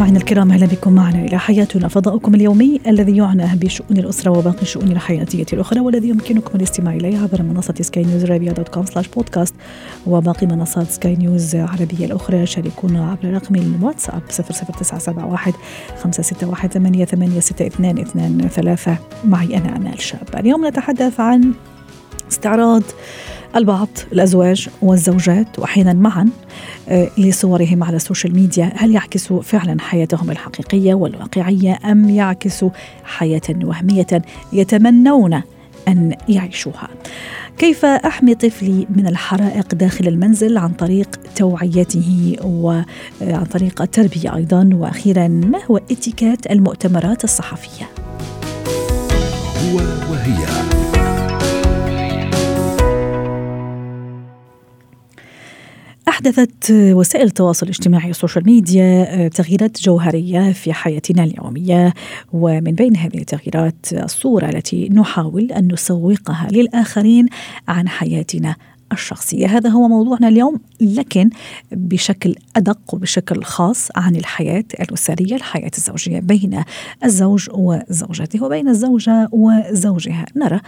مستمعينا الكرام أهلا بكم معنا إلى حياتنا. فضاؤكم اليومي الذي يعنى بشؤون الأسرة وباقي الشؤون الحياتية الأخرى والذي يمكنكم الاستماع إليه عبر منصة سكاي نيوز عربيه dot com slash podcast وباقي منصات سكاي نيوز العربية الأخرى. شاركونا عبر رقم الواتساب 00971 561 8862 ثلاثة. معي أنا آمال شاب اليوم نتحدث عن استعراض البعض الأزواج والزوجات وأحيانا معا آه، لصورهم على السوشيال ميديا هل يعكسوا فعلا حياتهم الحقيقية والواقعية أم يعكسوا حياة وهمية يتمنون أن يعيشوها؟ كيف أحمي طفلي من الحرائق داخل المنزل عن طريق توعيته وعن طريق التربية أيضا؟ وأخيرا ما هو اتيكيت المؤتمرات الصحفية؟ هو وهي. أحدثت وسائل التواصل الاجتماعي والسوشيال ميديا تغييرات جوهرية في حياتنا اليومية. ومن بين هذه التغييرات الصورة التي نحاول أن نسوقها للآخرين عن حياتنا الشخصية. هذا هو موضوعنا اليوم لكن بشكل أدق وبشكل خاص عن الحياة الأسرية الحياة الزوجية بين الزوج وزوجته وبين الزوجة وزوجها. نرى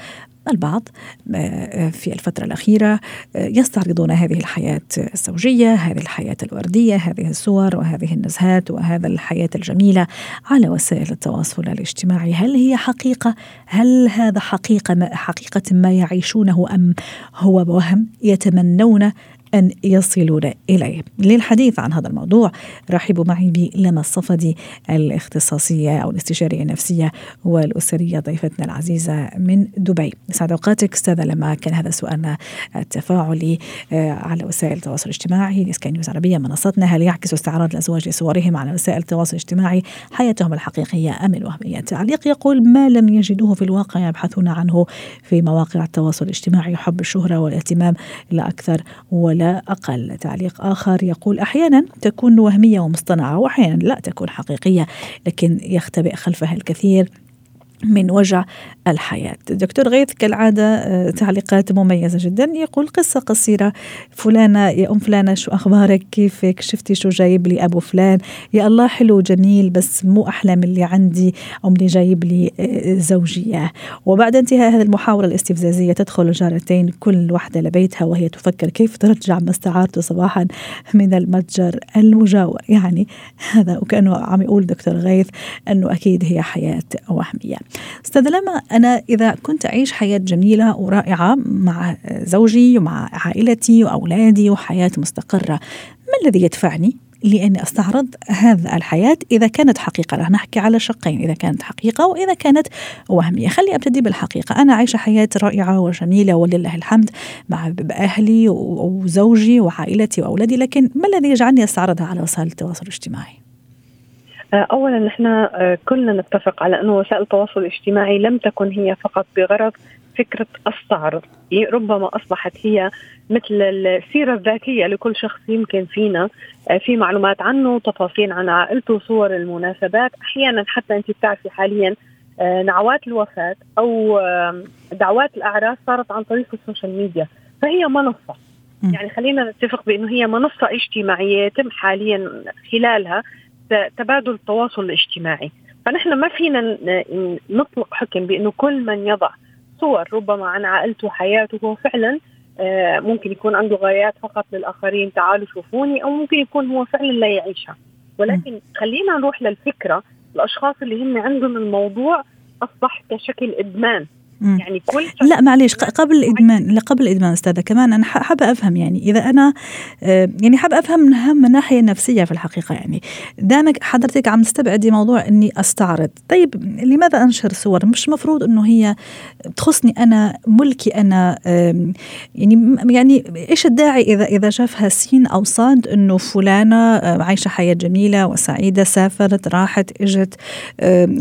البعض آه، في الفترة الأخيرة آه، يستعرضون هذه الحياة الزوجية هذه الحياة الوردية هذه الصور وهذه النزهات وهذا الحياة الجميلة على وسائل التواصل الاجتماعي هل هي حقيقة؟ هل هذا حقيقة ما حقيقة ما يعيشونه أم هو وهم يتمنون أن يصلون إليه. للحديث عن هذا الموضوع رحبوا معي بلما الصفدي الاختصاصية أو الاستشارية النفسية والأسرية ضيفتنا العزيزة من دبي. سعد أوقاتك. أستاذة لما كان هذا سؤالنا التفاعلي آه، على وسائل التواصل الاجتماعي لسكاي نيوز عربية منصتنا. هل يعكس استعراض الأزواج لصورهم على وسائل التواصل الاجتماعي حياتهم الحقيقية أم الوهمية؟ تعليق يقول ما لم يجدوه في الواقع يبحثون عنه في مواقع التواصل الاجتماعي حب الشهرة والاهتمام لا أكثر ولا ولا أقل تعليق آخر يقول أحيانا تكون وهمية ومصطنعة وأحيانا لا تكون حقيقية لكن يختبئ خلفها الكثير. من وجع الحياة. دكتور غيث كالعادة آه، تعليقات مميزة جدا. يقول قصة قصيرة. فلانة يا أم فلانة شو أخبارك؟ كيفك؟ شفتي شو جايب لي أبو فلان؟ يا الله حلو جميل بس مو أحلى من اللي عندي أو من اللي جايب لي آه، زوجية. وبعد انتهاء هذه المحاورة الاستفزازية تدخل الجارتين كل واحدة لبيتها وهي تفكر كيف ترجع ما استعارته صباحا من المتجر المجاور. يعني هذا وكأنه عم يقول دكتور غيث أنه أكيد هي حياة وهمية. أستاذ لما أنا إذا كنت أعيش حياة جميلة ورائعة مع زوجي ومع عائلتي وأولادي وحياة مستقرة ما الذي يدفعني لأني أستعرض هذا الحياة إذا كانت حقيقة؟ رح نحكي على شقين إذا كانت حقيقة وإذا كانت وهمية. خلي أبتدي بالحقيقة. أنا عايشة حياة رائعة وجميلة ولله الحمد مع أهلي وزوجي وعائلتي وأولادي لكن ما الذي يجعلني أستعرضها على وسائل التواصل الاجتماعي؟ اولا نحن آه، كلنا نتفق على أنه وسائل التواصل الاجتماعي لم تكن هي فقط بغرض فكرة الصعر ربما أصبحت هي مثل السيرة الذاتية لكل شخص يمكن فينا آه، في معلومات عنه تفاصيل عن عائلته صور المناسبات. أحيانا حتى أنت بتعرفي حاليا نعوات الوفاة أو دعوات الأعراس صارت عن طريق السوشيال ميديا. فهي منصة. يعني خلينا نتفق بأنه هي منصة اجتماعية يتم حاليا خلالها. تبادل التواصل الاجتماعي. فنحن ما فينا نطلق حكم بأنه كل من يضع صور ربما عن عائلته وحياته هو فعلا آه، ممكن يكون عنده غايات فقط للآخرين تعالوا شوفوني أو ممكن يكون هو فعلا لا يعيشها. ولكن خلينا نروح للفكرة الأشخاص اللي هم عندهم الموضوع أصبح كشكل إدمان. يعني كل لا معليش قبل الإدمان لا قبل الإدمان أستاذة كمان أنا حابة أفهم يعني إذا أنا آه، يعني حابة أفهم من اهم الناحيه النفسيه في الحقيقة يعني دامك حضرتك عم تستبعدي موضوع إني أستعرض طيب لماذا أنشر صور؟ مش مفروض إنه هي تخصني أنا ملكي أنا يعني يعني إيش الداعي إذا إذا شافها سين أو صاد إنه فلانة آه، عايشة حياة جميلة وسعيدة سافرت راحت إجت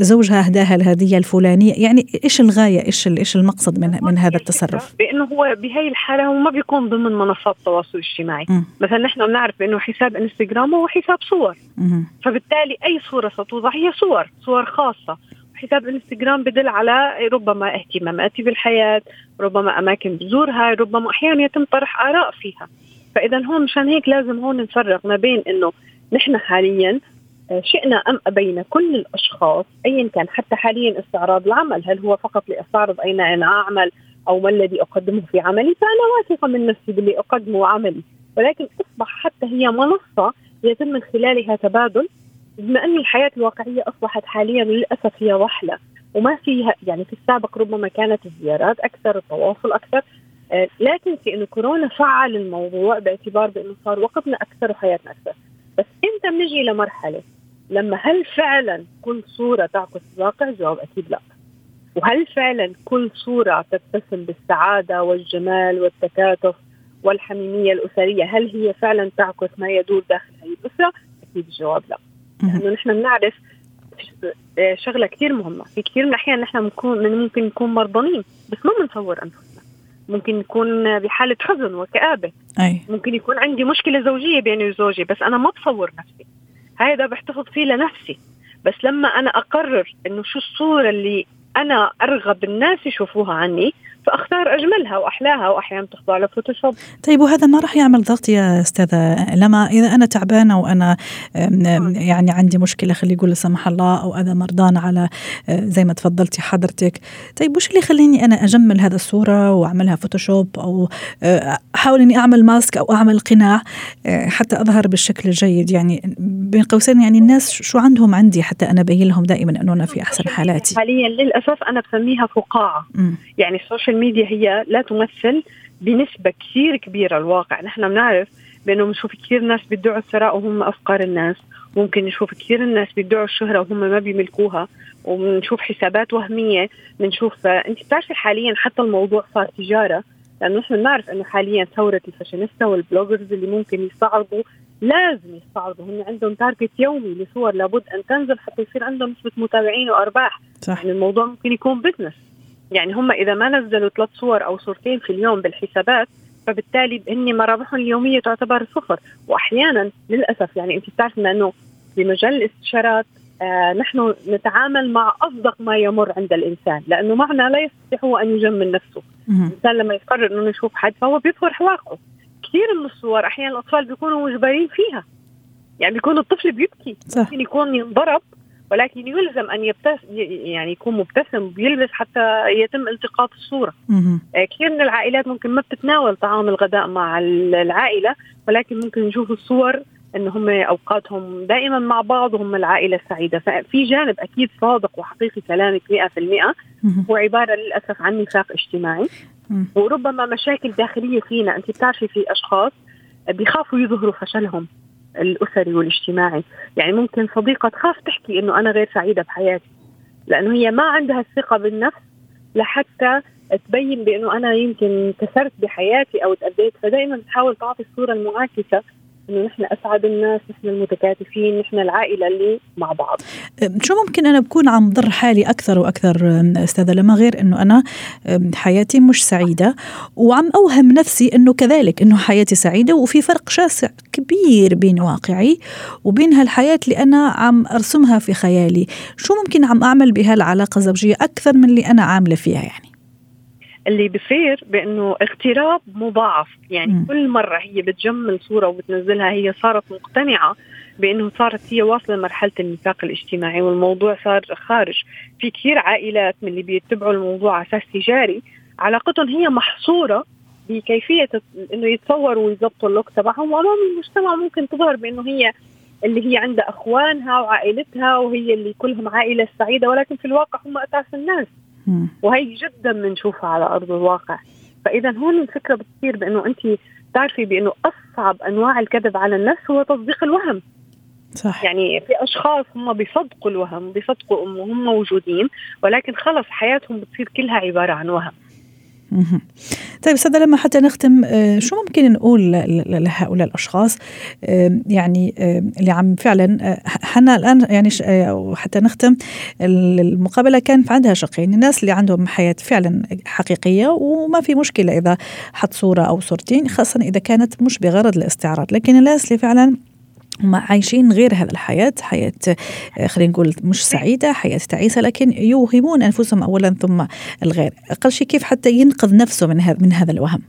زوجها أهداها الهدية الفلانية يعني إيش الغاية إيش إيش المقصد من من هذا التصرف؟ بأنه هو بهي الحالة هو ما بيكون ضمن منصات التواصل الاجتماعي، م. مثلا نحن بنعرف بأنه حساب إنستغرام هو حساب صور م. فبالتالي أي صورة ستوضع هي صور، صور خاصة، حساب إنستغرام بدل على ربما اهتماماتي بالحياة، ربما أماكن بزورها، ربما أحيانا يتم طرح آراء فيها. فاذا هون مشان هيك لازم هون نفرق ما بين إنه نحن حاليا شئنا أم أبينا كل الأشخاص ايا كان حتى حاليا استعراض العمل هل هو فقط لاستعرض أين أنا أعمل أو ما الذي أقدمه في عملي؟ فأنا واثقة من نفسي باللي أقدمه عملي. ولكن أصبح حتى هي منصة يتم من خلالها تبادل بما أن الحياة الواقعية أصبحت حاليا للأسف هي وحلة. وما فيها يعني في السابق ربما كانت الزيارات أكثر التواصل أكثر. آه، لا تنسي انه كورونا فعل الموضوع باعتبار بأنه صار وقتنا أكثر وحياتنا أكثر. بس إمتى بنجي لمرحلة لما هل فعلا كل صورة تعكس الواقع؟ جواب أكيد لا. وهل فعلا كل صورة تتسم بالسعادة والجمال والتكاتف والحميمية الأسرية هل هي فعلا تعكس ما يدور داخل هذه الأسرة؟ أكيد الجواب لا. لأنه نحن بنعرف شغلة كثير مهمة، في كثير من الأحيان نحن بنكون ممكن نكون مرضانين بس ما بنصور أنفسنا. ممكن نكون بحالة حزن وكآبة. أي. ممكن يكون عندي مشكلة زوجية بيني وزوجي بس أنا ما بصور نفسي. هذا بحتفظ فيه لنفسي بس لما أنا أقرر إنه شو الصورة اللي أنا أرغب الناس يشوفوها عني فأختار أجملها وأحلاها وأحيانا تخضع ل Photoshop. طيب وهذا ما راح يعمل ضغط يا أستاذة لما إذا أنا تعبانة وأنا يعني عندي مشكلة خلي يقول لا سمح الله أو أنا مو رضيانة على آه، زي ما تفضلتي حضرتك. طيب وش اللي يخليني أنا أجمل هذا الصورة وأعملها Photoshop أو آه، أحاول إني أعمل mask أو أعمل قناع آه، حتى أظهر بالشكل الجيد؟ يعني بين قوسين يعني الناس شو عندهم عندي حتى أنا أبين لهم دائما أنه أنا في أحسن حالاتي. حاليا للأسف أنا بسميها فقاعة. يعني السوشيال السوشيال ميديا هي لا تمثل بنسبة كثير كبيرة الواقع. نحن بنعرف بأنه بنشوف كثير ناس بيدعوا الثراء وهم أفقر الناس. ممكن نشوف كثير الناس بيدعوا الشهرة وهم ما بيملكوها. وبنشوف حسابات وهمية. بنشوف أنت بتعرفي حاليا حتى الموضوع صار تجارة. لأنه نحن بنعرف أنه حاليا ثورة ال fashionista وال bloggers اللي ممكن يستعرضوا لازم يستعرضوا. هم عندهم target يومي لصور لابد أن تنزل حتى يصير عندهم نسبة متابعين وأرباح. صح. يعني الموضوع ممكن يكون business يعني هم إذا ما نزلوا ثلاث صور أو صورتين في اليوم بالحسابات فبالتالي هن مرابحهم اليومية تعتبر صفر. واحيانا للأسف يعني أنت بتعرف إنه بمجال الاستشارات آه نحن نتعامل مع أصدق ما يمر عند الإنسان لأنه معنا لا يستطيع هو أن يجمل نفسه. الإنسان لما يقرر إنه يشوف حد فهو بيظهر واقعه كثير من الصور أحيانا الأطفال بيكونوا مجبرين فيها. يعني بيكون الطفل بيبكي. ممكن يكون ينضرب ولكن يلزم أن يبتس يعني يكون مبتسم بيلبس حتى يتم التقاط الصورة. آه، كثير من العائلات ممكن ما بتتناول طعام الغداء مع العائلة ولكن ممكن نشوف الصور إن هم أوقاتهم دائما مع بعض وهم العائلة السعيدة. ففي جانب أكيد صادق وحقيقي كلامك 100% هو عبارة للأسف عن نفاق اجتماعي. وربما مشاكل داخلية فينا أنت بتعرفي في أشخاص بيخافوا يظهروا فشلهم. الأسري والاجتماعي. يعني ممكن صديقة تخاف تحكي إنه أنا غير سعيدة بحياتي لأنه هي ما عندها الثقة بالنفس لحتى تبين بإنه أنا يمكن كسرت بحياتي أو تاذيت فدائما تحاول تعطي الصورة المعاكسة انه نحن أسعد الناس نحن المتكاتفين نحن العائلة اللي مع بعض. شو ممكن أنا بكون عم ضر حالي أكثر وأكثر أستاذة لما غير إنه أنا حياتي مش سعيدة؟ وعم أوهم نفسي إنه كذلك إنه حياتي سعيدة وفي فرق شاسع كبير بين واقعي وبين هالحياة اللي أنا عم أرسمها في خيالي. شو ممكن عم أعمل بهالعلاقة الزوجية أكثر من اللي أنا عاملة فيها يعني؟ اللي بصير بأنه اغتراب مضاعف. يعني م. كل مرة هي بتجمل صورة وبتنزلها هي صارت مقتنعة بأنه صارت هي واصلة لمرحلة النفاق الاجتماعي والموضوع صار خارج. في كثير عائلات من اللي بيتبعوا الموضوع على أساس تجاري علاقتهم هي محصورة بكيفية إنه يتصوروا ويظبطوا اللوك تبعهم. وأمام المجتمع ممكن تظهر بأنه هي اللي هي عندها إخوانها وعائلتها وهي اللي كلهم عائلة سعيدة ولكن في الواقع هم أساس الناس. وهي جدا بنشوفها على أرض الواقع. فاذا هون الفكرة بتصير بأنه أنت تعرفي بأنه أصعب أنواع الكذب على النفس هو تصديق الوهم. صح. يعني في أشخاص هم بيصدقوا الوهم بيصدقوا انه هم موجودين ولكن خلص حياتهم بتصير كلها عبارة عن وهم. طيب أستاذة لما حتى نختم آه، شو ممكن نقول لهؤلاء الأشخاص؟ يعني اللي عم فعلا آه، حنا الآن يعني حتى نختم المقابلة كان عندها شقين. الناس اللي عندهم حياة فعلا حقيقية وما في مشكلة إذا حط صورة أو صورتين خاصه إذا كانت مش بغرض الاستعراض. لكن الناس اللي فعلا هم عايشين غير هذا الحياة حياة آه، خلينا نقول مش سعيدة حياة تعيسة لكن يوهمون أنفسهم أولا ثم الغير. أقل شيء كيف حتى ينقذ نفسه من هذا من هذا الوهم؟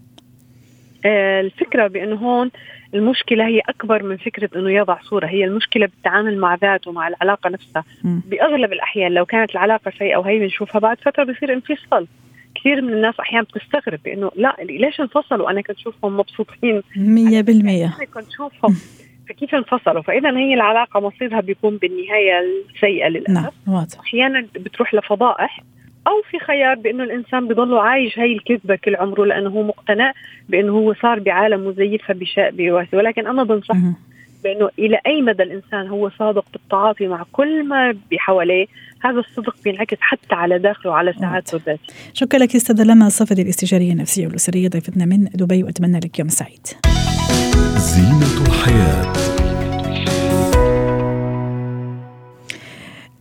آه، الفكرة بأنه هون المشكلة هي أكبر من فكرة أنه يضع صورة. هي المشكلة بالتعامل مع ذاته ومع العلاقة نفسها. م. بأغلب الأحيان لو كانت العلاقة سيئة وهي بنشوفها بعد فترة بصير انفصال. كثير من الناس أحيانا بتستغرب بأنه لا ليش انفصلوا؟ أنا كنت أشوفهم مبسوطين. 100% كنت أشوفهم. فكيف انفصلوا؟ فاذا هي العلاقة مصيرها بيكون بالنهاية السيئه للأسف. نعم أحيانا بتروح لفضائح أو في خيار بأنه الإنسان بضله عايش هاي الكذبة كل عمره لأنه هو مقتنع بأنه هو صار بعالم مزيف فبشاء بيواسي ولكن أنا بنصح بأنه إلى أي مدى الإنسان هو صادق بالتعاطي مع كل ما بحواليه هذا الصدق بينعكس حتى على داخله وعلى سعادته الذاتية. شكرا لك أستاذة لما الصفدي الاستشارية النفسية والأسرية ضيفتنا من دبي وأتمنى لك يوم سعيد. زينة الحياة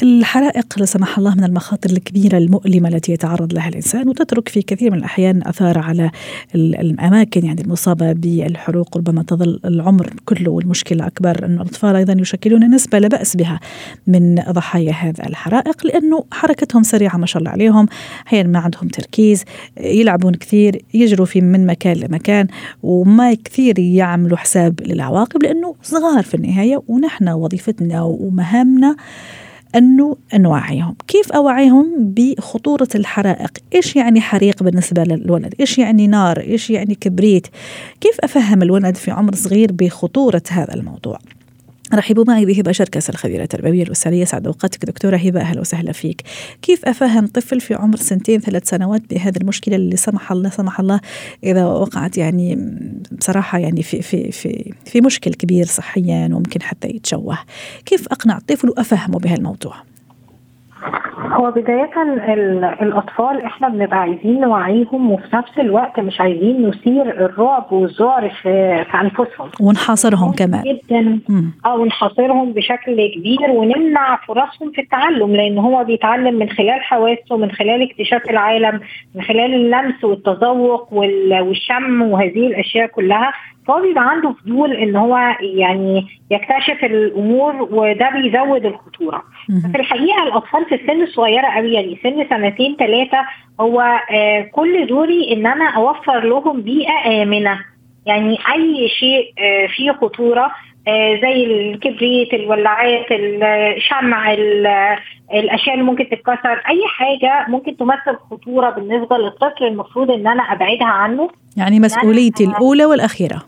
الحرائق لا سمح الله من المخاطر الكبيرة المؤلمة التي يتعرض لها الإنسان وتترك في كثير من الأحيان أثار على الأماكن يعني المصابة بالحروق ربما تظل العمر كله والمشكلة أكبر أن الأطفال أيضا يشكلون نسبة لا بأس بها من ضحايا هذا الحرائق لأنه حركتهم سريعة ما شاء الله عليهم أحيانا ما عندهم تركيز يلعبون كثير يجروا في من مكان لمكان وما كثير يعملوا حساب للعواقب لأنه صغار في النهاية ونحن وظيفتنا ومهامنا أنه نوعيهم. كيف أوعيهم بخطورة الحرائق؟ إيش يعني حريق بالنسبة للولد؟ إيش يعني نار؟ إيش يعني كبريت؟ كيف أفهم الولد في عمر صغير بخطورة هذا الموضوع؟ رحبوا معي بهبة شركس الخبيرة التربوية الأسرية سعد أوقاتك دكتورة هبة أهلا وسهلا فيك. كيف أفهم طفل في عمر سنتين ثلاث سنوات بهذه المشكلة اللي سمح الله سمح الله إذا وقعت يعني بصراحة يعني في في في في مشكل كبير صحيا وممكن حتى يتشوه. كيف أقنع الطفل وأفهمه بهالموضوع؟ هو بداية الأطفال إحنا بنبقى عايزين نوعيهم وفي نفس الوقت مش عايزين نثير الرعب والذعر في, في أنفسهم. ونحاصرهم كمان. جدا. أو نحاصرهم بشكل كبير ونمنع فرصهم في التعلم لأن هو بيتعلم من خلال حواسه من خلال اكتشاف العالم من خلال اللمس والتذوق والشم وهذه الأشياء كلها. فهو بيبقى عنده فضول إن هو يعني يكتشف الأمور وده بيزود الخطورة. في الحقيقة الأطفال في السن الصغيرة قوي يعني سن سنتين ثلاثة هو آه كل دوري إن أنا أوفر لهم بيئة آمنة. يعني أي شيء آه فيه خطورة آه زي الكبريت الولاعات الشمع الأشياء اللي ممكن تتكسر أي حاجة ممكن تمثل خطورة بالنسبة للطفل المفروض إن أنا أبعدها عنه. يعني مسؤوليتي الأولى والأخيرة.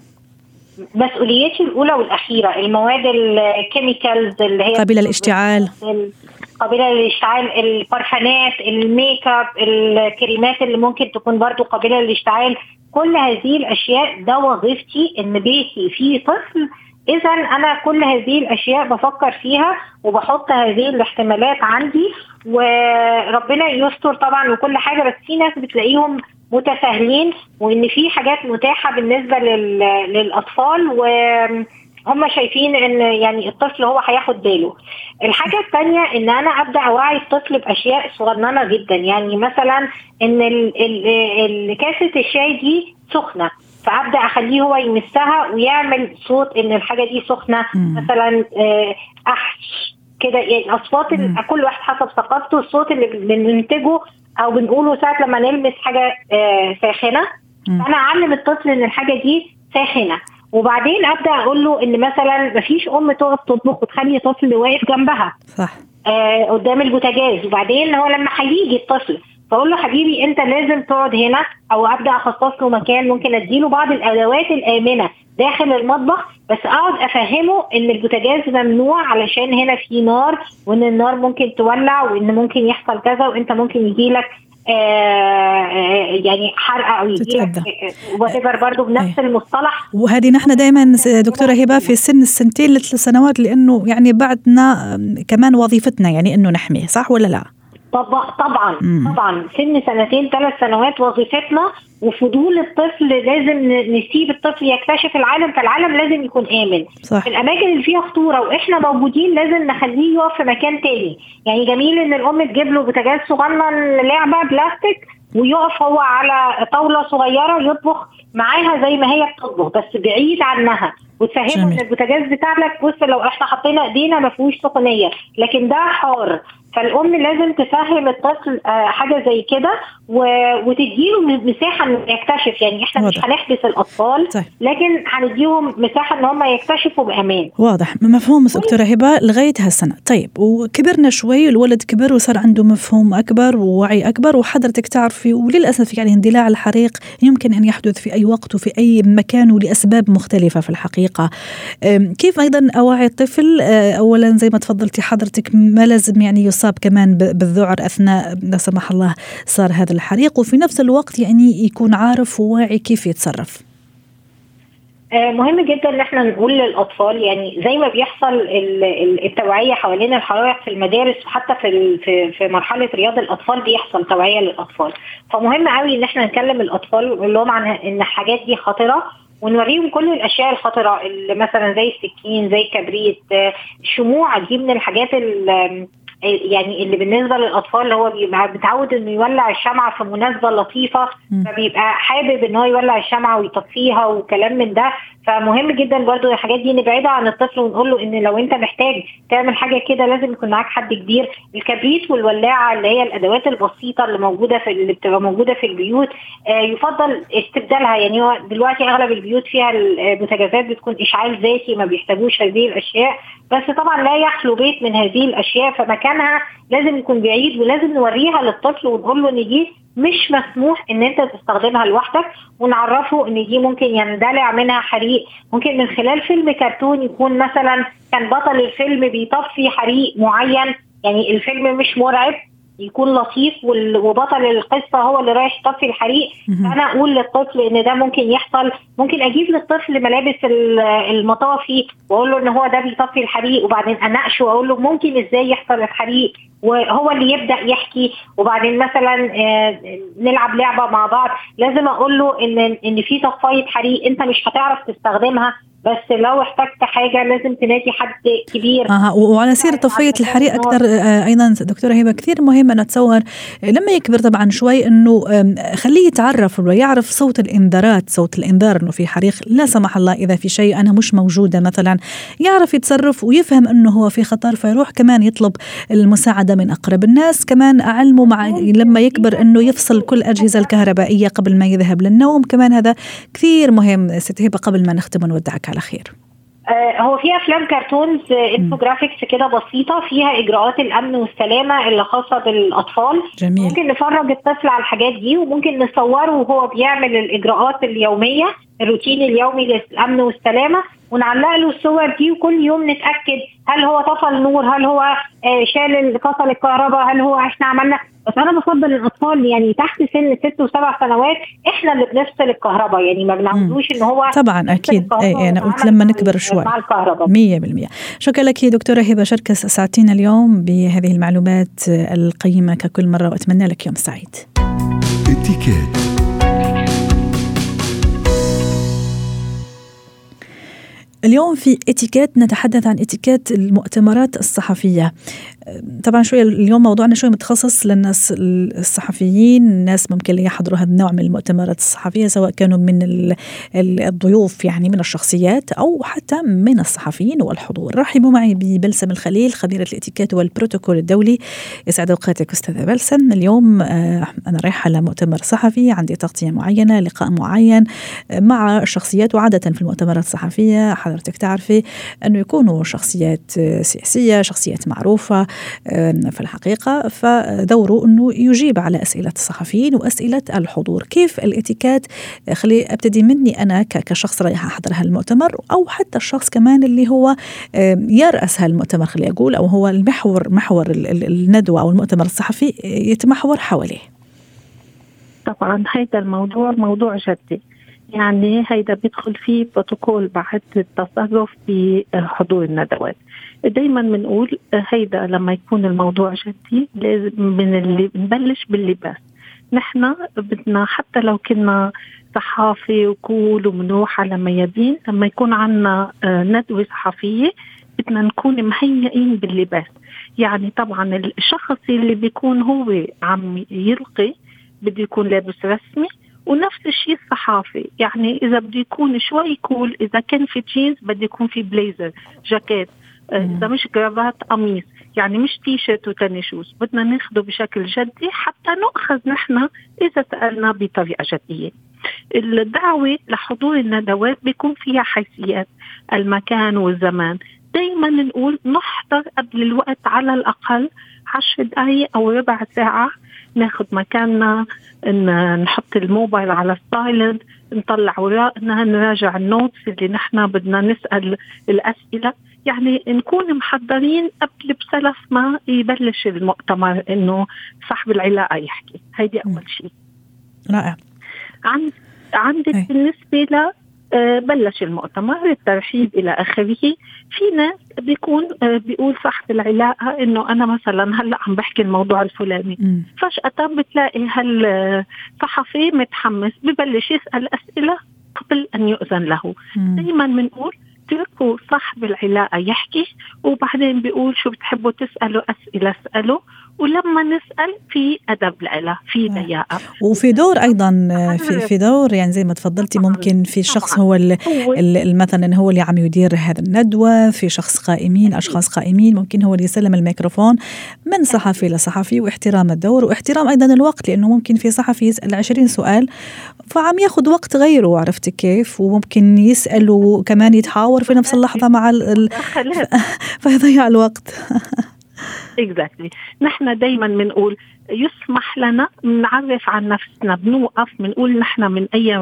مسؤوليتي الأولى والأخيرة المواد ال chemicals اللي هي قابله للاشتعال قابله للاشتعال البرفانات ال make up الكريمات اللي ممكن تكون برضو قابله للاشتعال كل هذه الأشياء ده وظيفتي إن بيتي فيه طفل اذا أنا كل هذه الأشياء بفكر فيها وبحط هذه الاحتمالات عندي وربنا يستر طبعا وكل حاجة بس في ناس بتلاقيهم متساهلين وإن في حاجات متاحة بالنسبة للأطفال و شايفين إن يعني الطفل هو هياخد باله. الحاجة الثانية إن أنا أبدأ أوعي الطفل بأشياء صغننة جدا يعني مثلا إن كاسة الشاي دي سخنة. فابدا أخليه هو يمسها ويعمل صوت إن الحاجة دي سخنة مثلا آه، أحش كده. يعني أصوات كل واحد حسب ثقافته الصوت اللي بننتجه أو بنقوله ساعة لما نلمس حاجة آه، ساخنة. فأنا أعلم الطفل إن الحاجة دي ساخنة. وبعدين أبدأ أقول له إن مثلا مفيش أم تقف تطبخ وتخلي طفل واقف جنبها. صح. آه قدام البوتاجاز. وبعدين هو لما هيجي الطفل فاقول له حبيبي انت لازم تقعد هنا أو ابدا اخصص له مكان ممكن اديله بعض الادوات الامنه داخل المطبخ بس اقعد افهمه ان البوتاجاز ممنوع علشان هنا في نار وان النار ممكن تولع وان ممكن يحصل كذا وانت ممكن يجيلك آه, آه، يعني حرقه أو what آه، برضه بنفس أيه. المصطلح وهذه نحن دائما دكتورة هبة في سن السنتين لثلاث سنوات لأنه يعني بعدنا كمان وظيفتنا يعني إنه نحميه صح ولا لا؟ طبعا طبعا. طبعا. سن سنتين ثلاث سنوات وظيفتنا وفضول الطفل لازم نسيب الطفل يكتشف العالم فالعالم لازم يكون آمن. صح. في الأماكن اللي فيها خطورة وإحنا موجودين لازم نخليه يقف في مكان تاني. يعني جميل إن الأم تجيب له بوتاجاز صغنن لعبه بلاستيك ويقف هو على طاولة صغيرة يطبخ معاها زي ما هي بتطبخ بس بعيد عنها. وتفهمه. إن البوتاجاز بتاعك بص لو إحنا حطينا إيدينا ما فيهوش سخونية لكن ده حار. فالأم لازم تفهم الطفل آه، حاجة زي كده و- وتديله مساحة إنه يكتشف. يعني إحنا مش واضح. هنحبس الأطفال طيب. لكن هنديهم مساحة إن هم يكتشفوا بأمان. واضح. مفهوم دكتورة هبة لغاية هالسنة. طيب وكبرنا شوي الولد كبر وصار عنده مفهوم أكبر ووعي أكبر وحضرتك تعرفي وللأسف يعني اندلاع الحريق يمكن أن يحدث في أي وقت وفي أي مكان ولأسباب مختلفة في الحقيقة. أم، كيف أيضا أوعي الطفل؟ أه، أولا زي ما تفضلتي حضرتك ما لازم يعني يصاب كمان بالذعر أثناء لا سمح الله صار هذا الحريق وفي نفس الوقت يعني يكون عارف وواعي كيف يتصرف. آه، مهم جدا إن إحنا نقول للأطفال يعني زي ما بيحصل ال- ال- التوعية حوالين الحرائق في المدارس وحتى في في مرحلة رياض الأطفال بيحصل توعية للأطفال. فمهم قوي إن إحنا نكلم الأطفال ونقول لهم عن إن الحاجات دي خطرة ونوريهم كل الأشياء الخطرة اللي مثلا زي السكين زي الكبريت آه، الشموع دي من الحاجات ال- يعني اللي بالنسبة للأطفال اللي هو بيبقى متعود إنه يولع الشمعة في مناسبه لطيفه. فبيبقى حابب إن هو يولع الشمعة ويطفيها وكلام من ده. فمهم جدا برضو الحاجات دي نبعدها عن الطفل ونقول له إن لو أنت محتاج تعمل حاجة كده لازم يكون معاك حد كبير. الكبريت والولاعة اللي هي الأدوات البسيطة اللي موجودة في اللي بتبقى موجودة في البيوت آه يفضل استبدالها. يعني هو دلوقتي أغلب البيوت فيها البوتاجازات بتكون اشعال ذاتي ما بيحتاجوش هذه الأشياء. بس طبعا لا يخلو بيت من هذه الأشياء فمكانها لازم يكون بعيد ولازم نوريها للطفل ونقول له إن دي مش مسموح إن أنت تستخدمها لوحدك ونعرفه إن دي ممكن يندلع منها حريق. ممكن من خلال فيلم كرتون يكون مثلا كان بطل الفيلم بيطفي حريق معين يعني الفيلم مش مرعب يكون لطيف وبطل القصة هو اللي رايح يطفي الحريق. فأنا أقول للطفل إن ده ممكن يحصل. ممكن أجيب للطفل ملابس ال- المطافي وأقول له إن هو ده بيطفي الحريق وبعدين أناقشه وأقول له ممكن إزاي يحصل الحريق. وهو اللي يبدأ يحكي. وبعدين مثلا آه، نلعب لعبة مع بعض. لازم أقول له إن إن في طفايه حريق أنت مش هتعرف تستخدمها. بس لو احتجت حاجة لازم تنادي حد كبير. آه وعلى سيرة طفية الحريق أكثر آه أيضا دكتورة هبة كثير مهم أن أتصور آه، لما يكبر طبعا شوي آم، خليه يتعرف ويعرف صوت الإنذارات صوت الإنذار أنه في حريق. لا سمح الله إذا في شيء أنا مش موجودة مثلا. يعرف يتصرف ويفهم أنه هو في خطر فيروح كمان يطلب المساعدة من أقرب الناس. كمان أعلمه مع لما يكبر أنه يفصل كل الأجهزة الكهربائية قبل ما يذهب للنوم. كمان هذا كثير مهم ست هبة قبل ما نختم ونودعك على خير. آه، هو في أفلام cartoons آه، infographics كده بسيطة فيها إجراءات الأمن والسلامة اللي خاصة بالأطفال. جميل. ممكن نفرج الطفل على الحاجات دي وممكن نصوره وهو بيعمل الإجراءات اليومية الروتين اليومي للأمن والسلامة. ونعلق له الصور دي وكل يوم نتأكد هل هو طفى النور هل هو آه، شال فصل الكهرباء هل هو إحنا عملنا. بس أنا بفضل الأطفال يعني تحت سن ست وسبع سنوات إحنا اللي بنفصل الكهرباء يعني ما بنعودوش إن هو طبعا أكيد. الكهرباء أي أنا قلت لما نكبر شوي. مع الكهرباء. مية بالمية. شكرا لك دكتورة هبة شركس أسعدتينا اليوم بهذه المعلومات القيمة. ككل مرة وأتمنى لك يوم سعيد. اليوم في اتيكيت نتحدث عن اتيكيت المؤتمرات الصحفية. طبعا شوية اليوم موضوعنا شوي متخصص للناس الصحفيين الناس ممكن يحضروا هذا النوع من المؤتمرات الصحفية سواء كانوا من ال- ال- الضيوف يعني من الشخصيات أو حتى من الصحفيين والحضور. رحبوا معي ببلسم الخليل خبيرة الإتيكيت والبروتوكول الدولي. يسعد أوقاتك أستاذة بلسم. اليوم آه، أنا رايحة لمؤتمر صحفي عندي تغطية معينة لقاء معين آه، مع شخصيات وعادة في المؤتمرات الصحفية. حضرتك تعرفي أنه يكونوا شخصيات آه، سياسية شخصيات معروفة في الحقيقة فدوره أنه يجيب على أسئلة الصحفيين وأسئلة الحضور. كيف الاتيكات خلي أبتدي مني أنا كشخص رايح أحضر هالمؤتمر أو حتى الشخص كمان اللي هو يرأس هالمؤتمر خلي أقول أو هو المحور محور ال- ال- الندوة أو المؤتمر الصحفي يتمحور حواليه. طبعا هذا الموضوع موضوع جدي. يعني هيدا بيدخل فيه بروتوكول بعد التصرف بحضور الندوات. دايما بنقول هيدا لما يكون الموضوع جدي لازم من اللي بنبلش باللباس. نحن بدنا حتى لو كنا صحافي وكول ومنوح على ميادين لما يكون عنا آه، ندوة صحفية بدنا نكون مهيئين باللباس. يعني طبعا الشخص اللي بيكون هو عم يلقي بده يكون لابس رسمي ونفس الشيء الصحافي يعني إذا بده يكون شوي cool إذا كان في جينز بده يكون في blazer jacket. آه، إذا مش كرافات قميص يعني مش T-shirt و tennis shoes بدنا ناخده بشكل جدي حتى نؤخذ نحن إذا سألنا بطريقة جدية. الدعوة لحضور الندوات بيكون فيها حيثيات المكان والزمان. دائما نقول نحضر قبل الوقت على الأقل عشر دقائق أو ربع ساعة ناخذ مكاننا نحط الموبايل على ال silent نطلع ورقنا نراجع ال notes اللي نحن بدنا نسأل الأسئلة. يعني نكون محضرين قبل بسلف ما يبلش المؤتمر إنه صاحب العلاقة يحكي. هيدي أول شيء. رائع. عن عندك أي. بالنسبة ل آه، بلش المؤتمر الترحيب إلى آخره. في ناس بيكون آه، بيقول صاحب العلاقة إنه أنا مثلا هلأ عم بحكي الموضوع الفلاني. م. فجأة بتلاقي هالصحفي متحمس ببلش يسأل أسئلة قبل أن يؤذن له. دائما بنقول اتركوا صاحب العلاقة يحكي وبعدين بيقول شو بتحبوا تسألوا أسئلة اسألوا. ولما نسأل في أدب لها في ضياقه آه. وفي دور أيضا في في دور يعني زي ما تفضلتي ممكن في شخص هو مثلا هو اللي عم يدير هذا الندوة في شخص قائمين أشخاص قائمين ممكن هو اللي يسلم الميكروفون من صحفي لصحفي واحترام الدور واحترام أيضا الوقت لأنه ممكن في صحفي يسأل 20 سؤال فعم ياخذ وقت غيره عرفتي كيف؟ وممكن يسأل وكمان يتحاور في نفس اللحظة مع ال... فيضيع الوقت. اكزاكتلي نحن دائما بنقول يسمح لنا نعرف عن نفسنا. بنوقف بنقول نحن من أي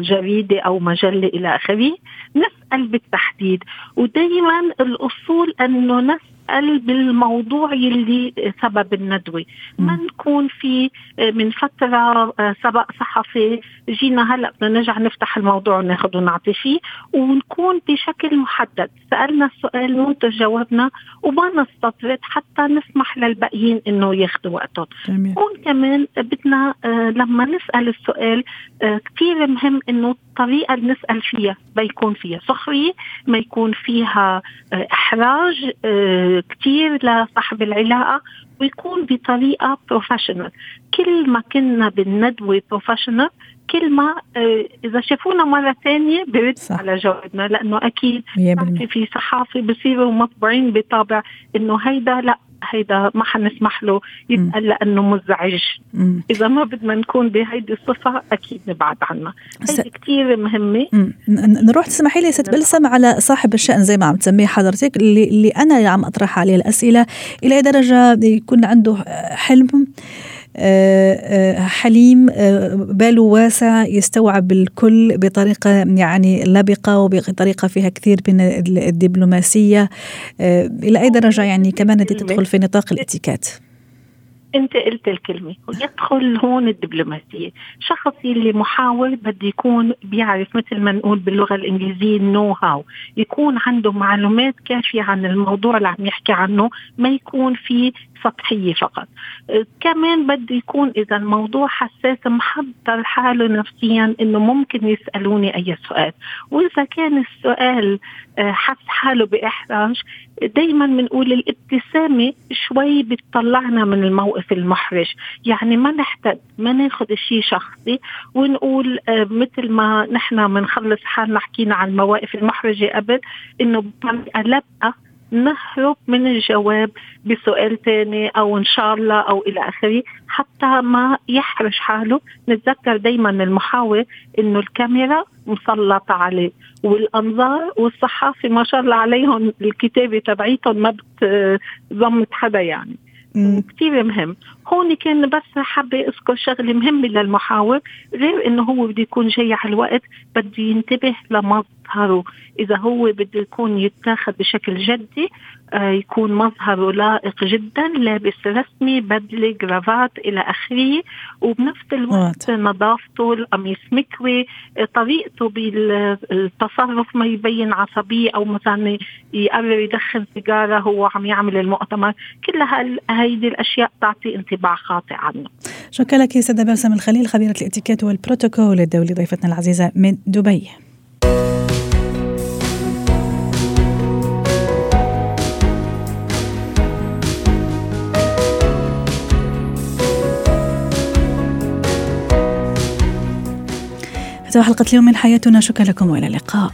جريدة أو مجلة إلى آخره. نسأل بالتحديد. ودائما الأصول أنه نسال نسال بالموضوع يلي سبب الندوة. ما نكون في آه، من فترة آه، سبق صحفي جينا هلأ بدنا نرجع نفتح الموضوع وناخذ ونعطي فيه ونكون بشكل محدد. سألنا السؤال وانت جاوبنا وما نستطرد حتى نسمح للباقيين إنه ياخذوا وقتهم. نكون كمان بدنا آه، لما نسأل السؤال كثير مهم إنه الطريقة اللي نسأل فيها ما يكون فيها سخرية ما يكون فيها إحراج كثير لصاحب العلاقة ويكون بطريقة professional كل ما كنا بالندوه professional كل ما آه، إذا شافونا مرة ثانية برد على جوابنا لأنه أكيد في صحافة بصيروا مطبوعين بطابع إنه هيدا لأ هيدا ما حنسمح له يسال لأنه مزعج. مم. إذا ما بدنا نكون بهيدي الصفة أكيد نبعد عنها. هيدي كثير مهمة. مم. نروح تسمحي لي ست بلسم على صاحب الشأن زي ما عم تسميه حضرتك اللي, اللي أنا عم اطرح عليه. الأسئلة إلى درجة يكون عنده حلم. حليم آه، باله واسع يستوعب الكل بطريقة يعني لبقة وبطريقة فيها كثير من الدبلوماسية إلى أي درجة يعني كمان تدخل في نطاق الاتيكات أنت قلت الكلمة يدخل هون الدبلوماسية. شخص اللي محاور بده يكون بيعرف مثل ما نقول باللغة الإنجليزية نو هاو يكون عنده معلومات كافية عن الموضوع اللي عم يحكي عنه ما يكون في سطحية فقط. أه، كمان بده يكون إذا الموضوع حساس محضر حاله نفسيا إنه ممكن يسألوني أي سؤال. وإذا كان السؤال أه، حس حاله بإحراج دائما بنقول الابتسامة شوي بتطلعنا من الموقف المحرج. يعني ما نحتد ما ناخذ شيء شخصي ونقول أه، مثل ما نحن بنخلص حالنا حكينا عن المواقف المحرجة قبل إنه بطريقه نهرب من الجواب بسؤال ثاني أو إن شاء الله أو إلى آخره. حتى ما يحرج حاله نتذكر دائما المحاور إنه الكاميرا مسلطة عليه. والأنظار والصحافة ما شاء الله عليهم الكتابة تبعيتهم ما بتضمت حدا يعني. كثير مهم. هون كان بس حابة أذكر شغلة مهمة للمحاور غير إنه هو بده يكون جاي على الوقت بده ينتبه لمظهر مظهره. إذا هو بده يكون يتاخذ بشكل جدي آه، يكون مظهره لائق جدا لابس رسمي بدلة جرافات إلى آخره. وبنفس الوقت نظافته القميص مكوي آه، طريقته بالتصرف ما يبين عصبية أو مثلا يقرر يدخن سيجارة هو عم يعمل المؤتمر. كل هيدي الأشياء تعطي انطباع خاطئ عنه. شكرا لك سيدة باسم الخليل خبيرة الإتيكيت والبروتوكول الدولي ضيفتنا العزيزة من دبي. ختام حلقة اليوم من حياتنا. شكرا لكم وإلى اللقاء.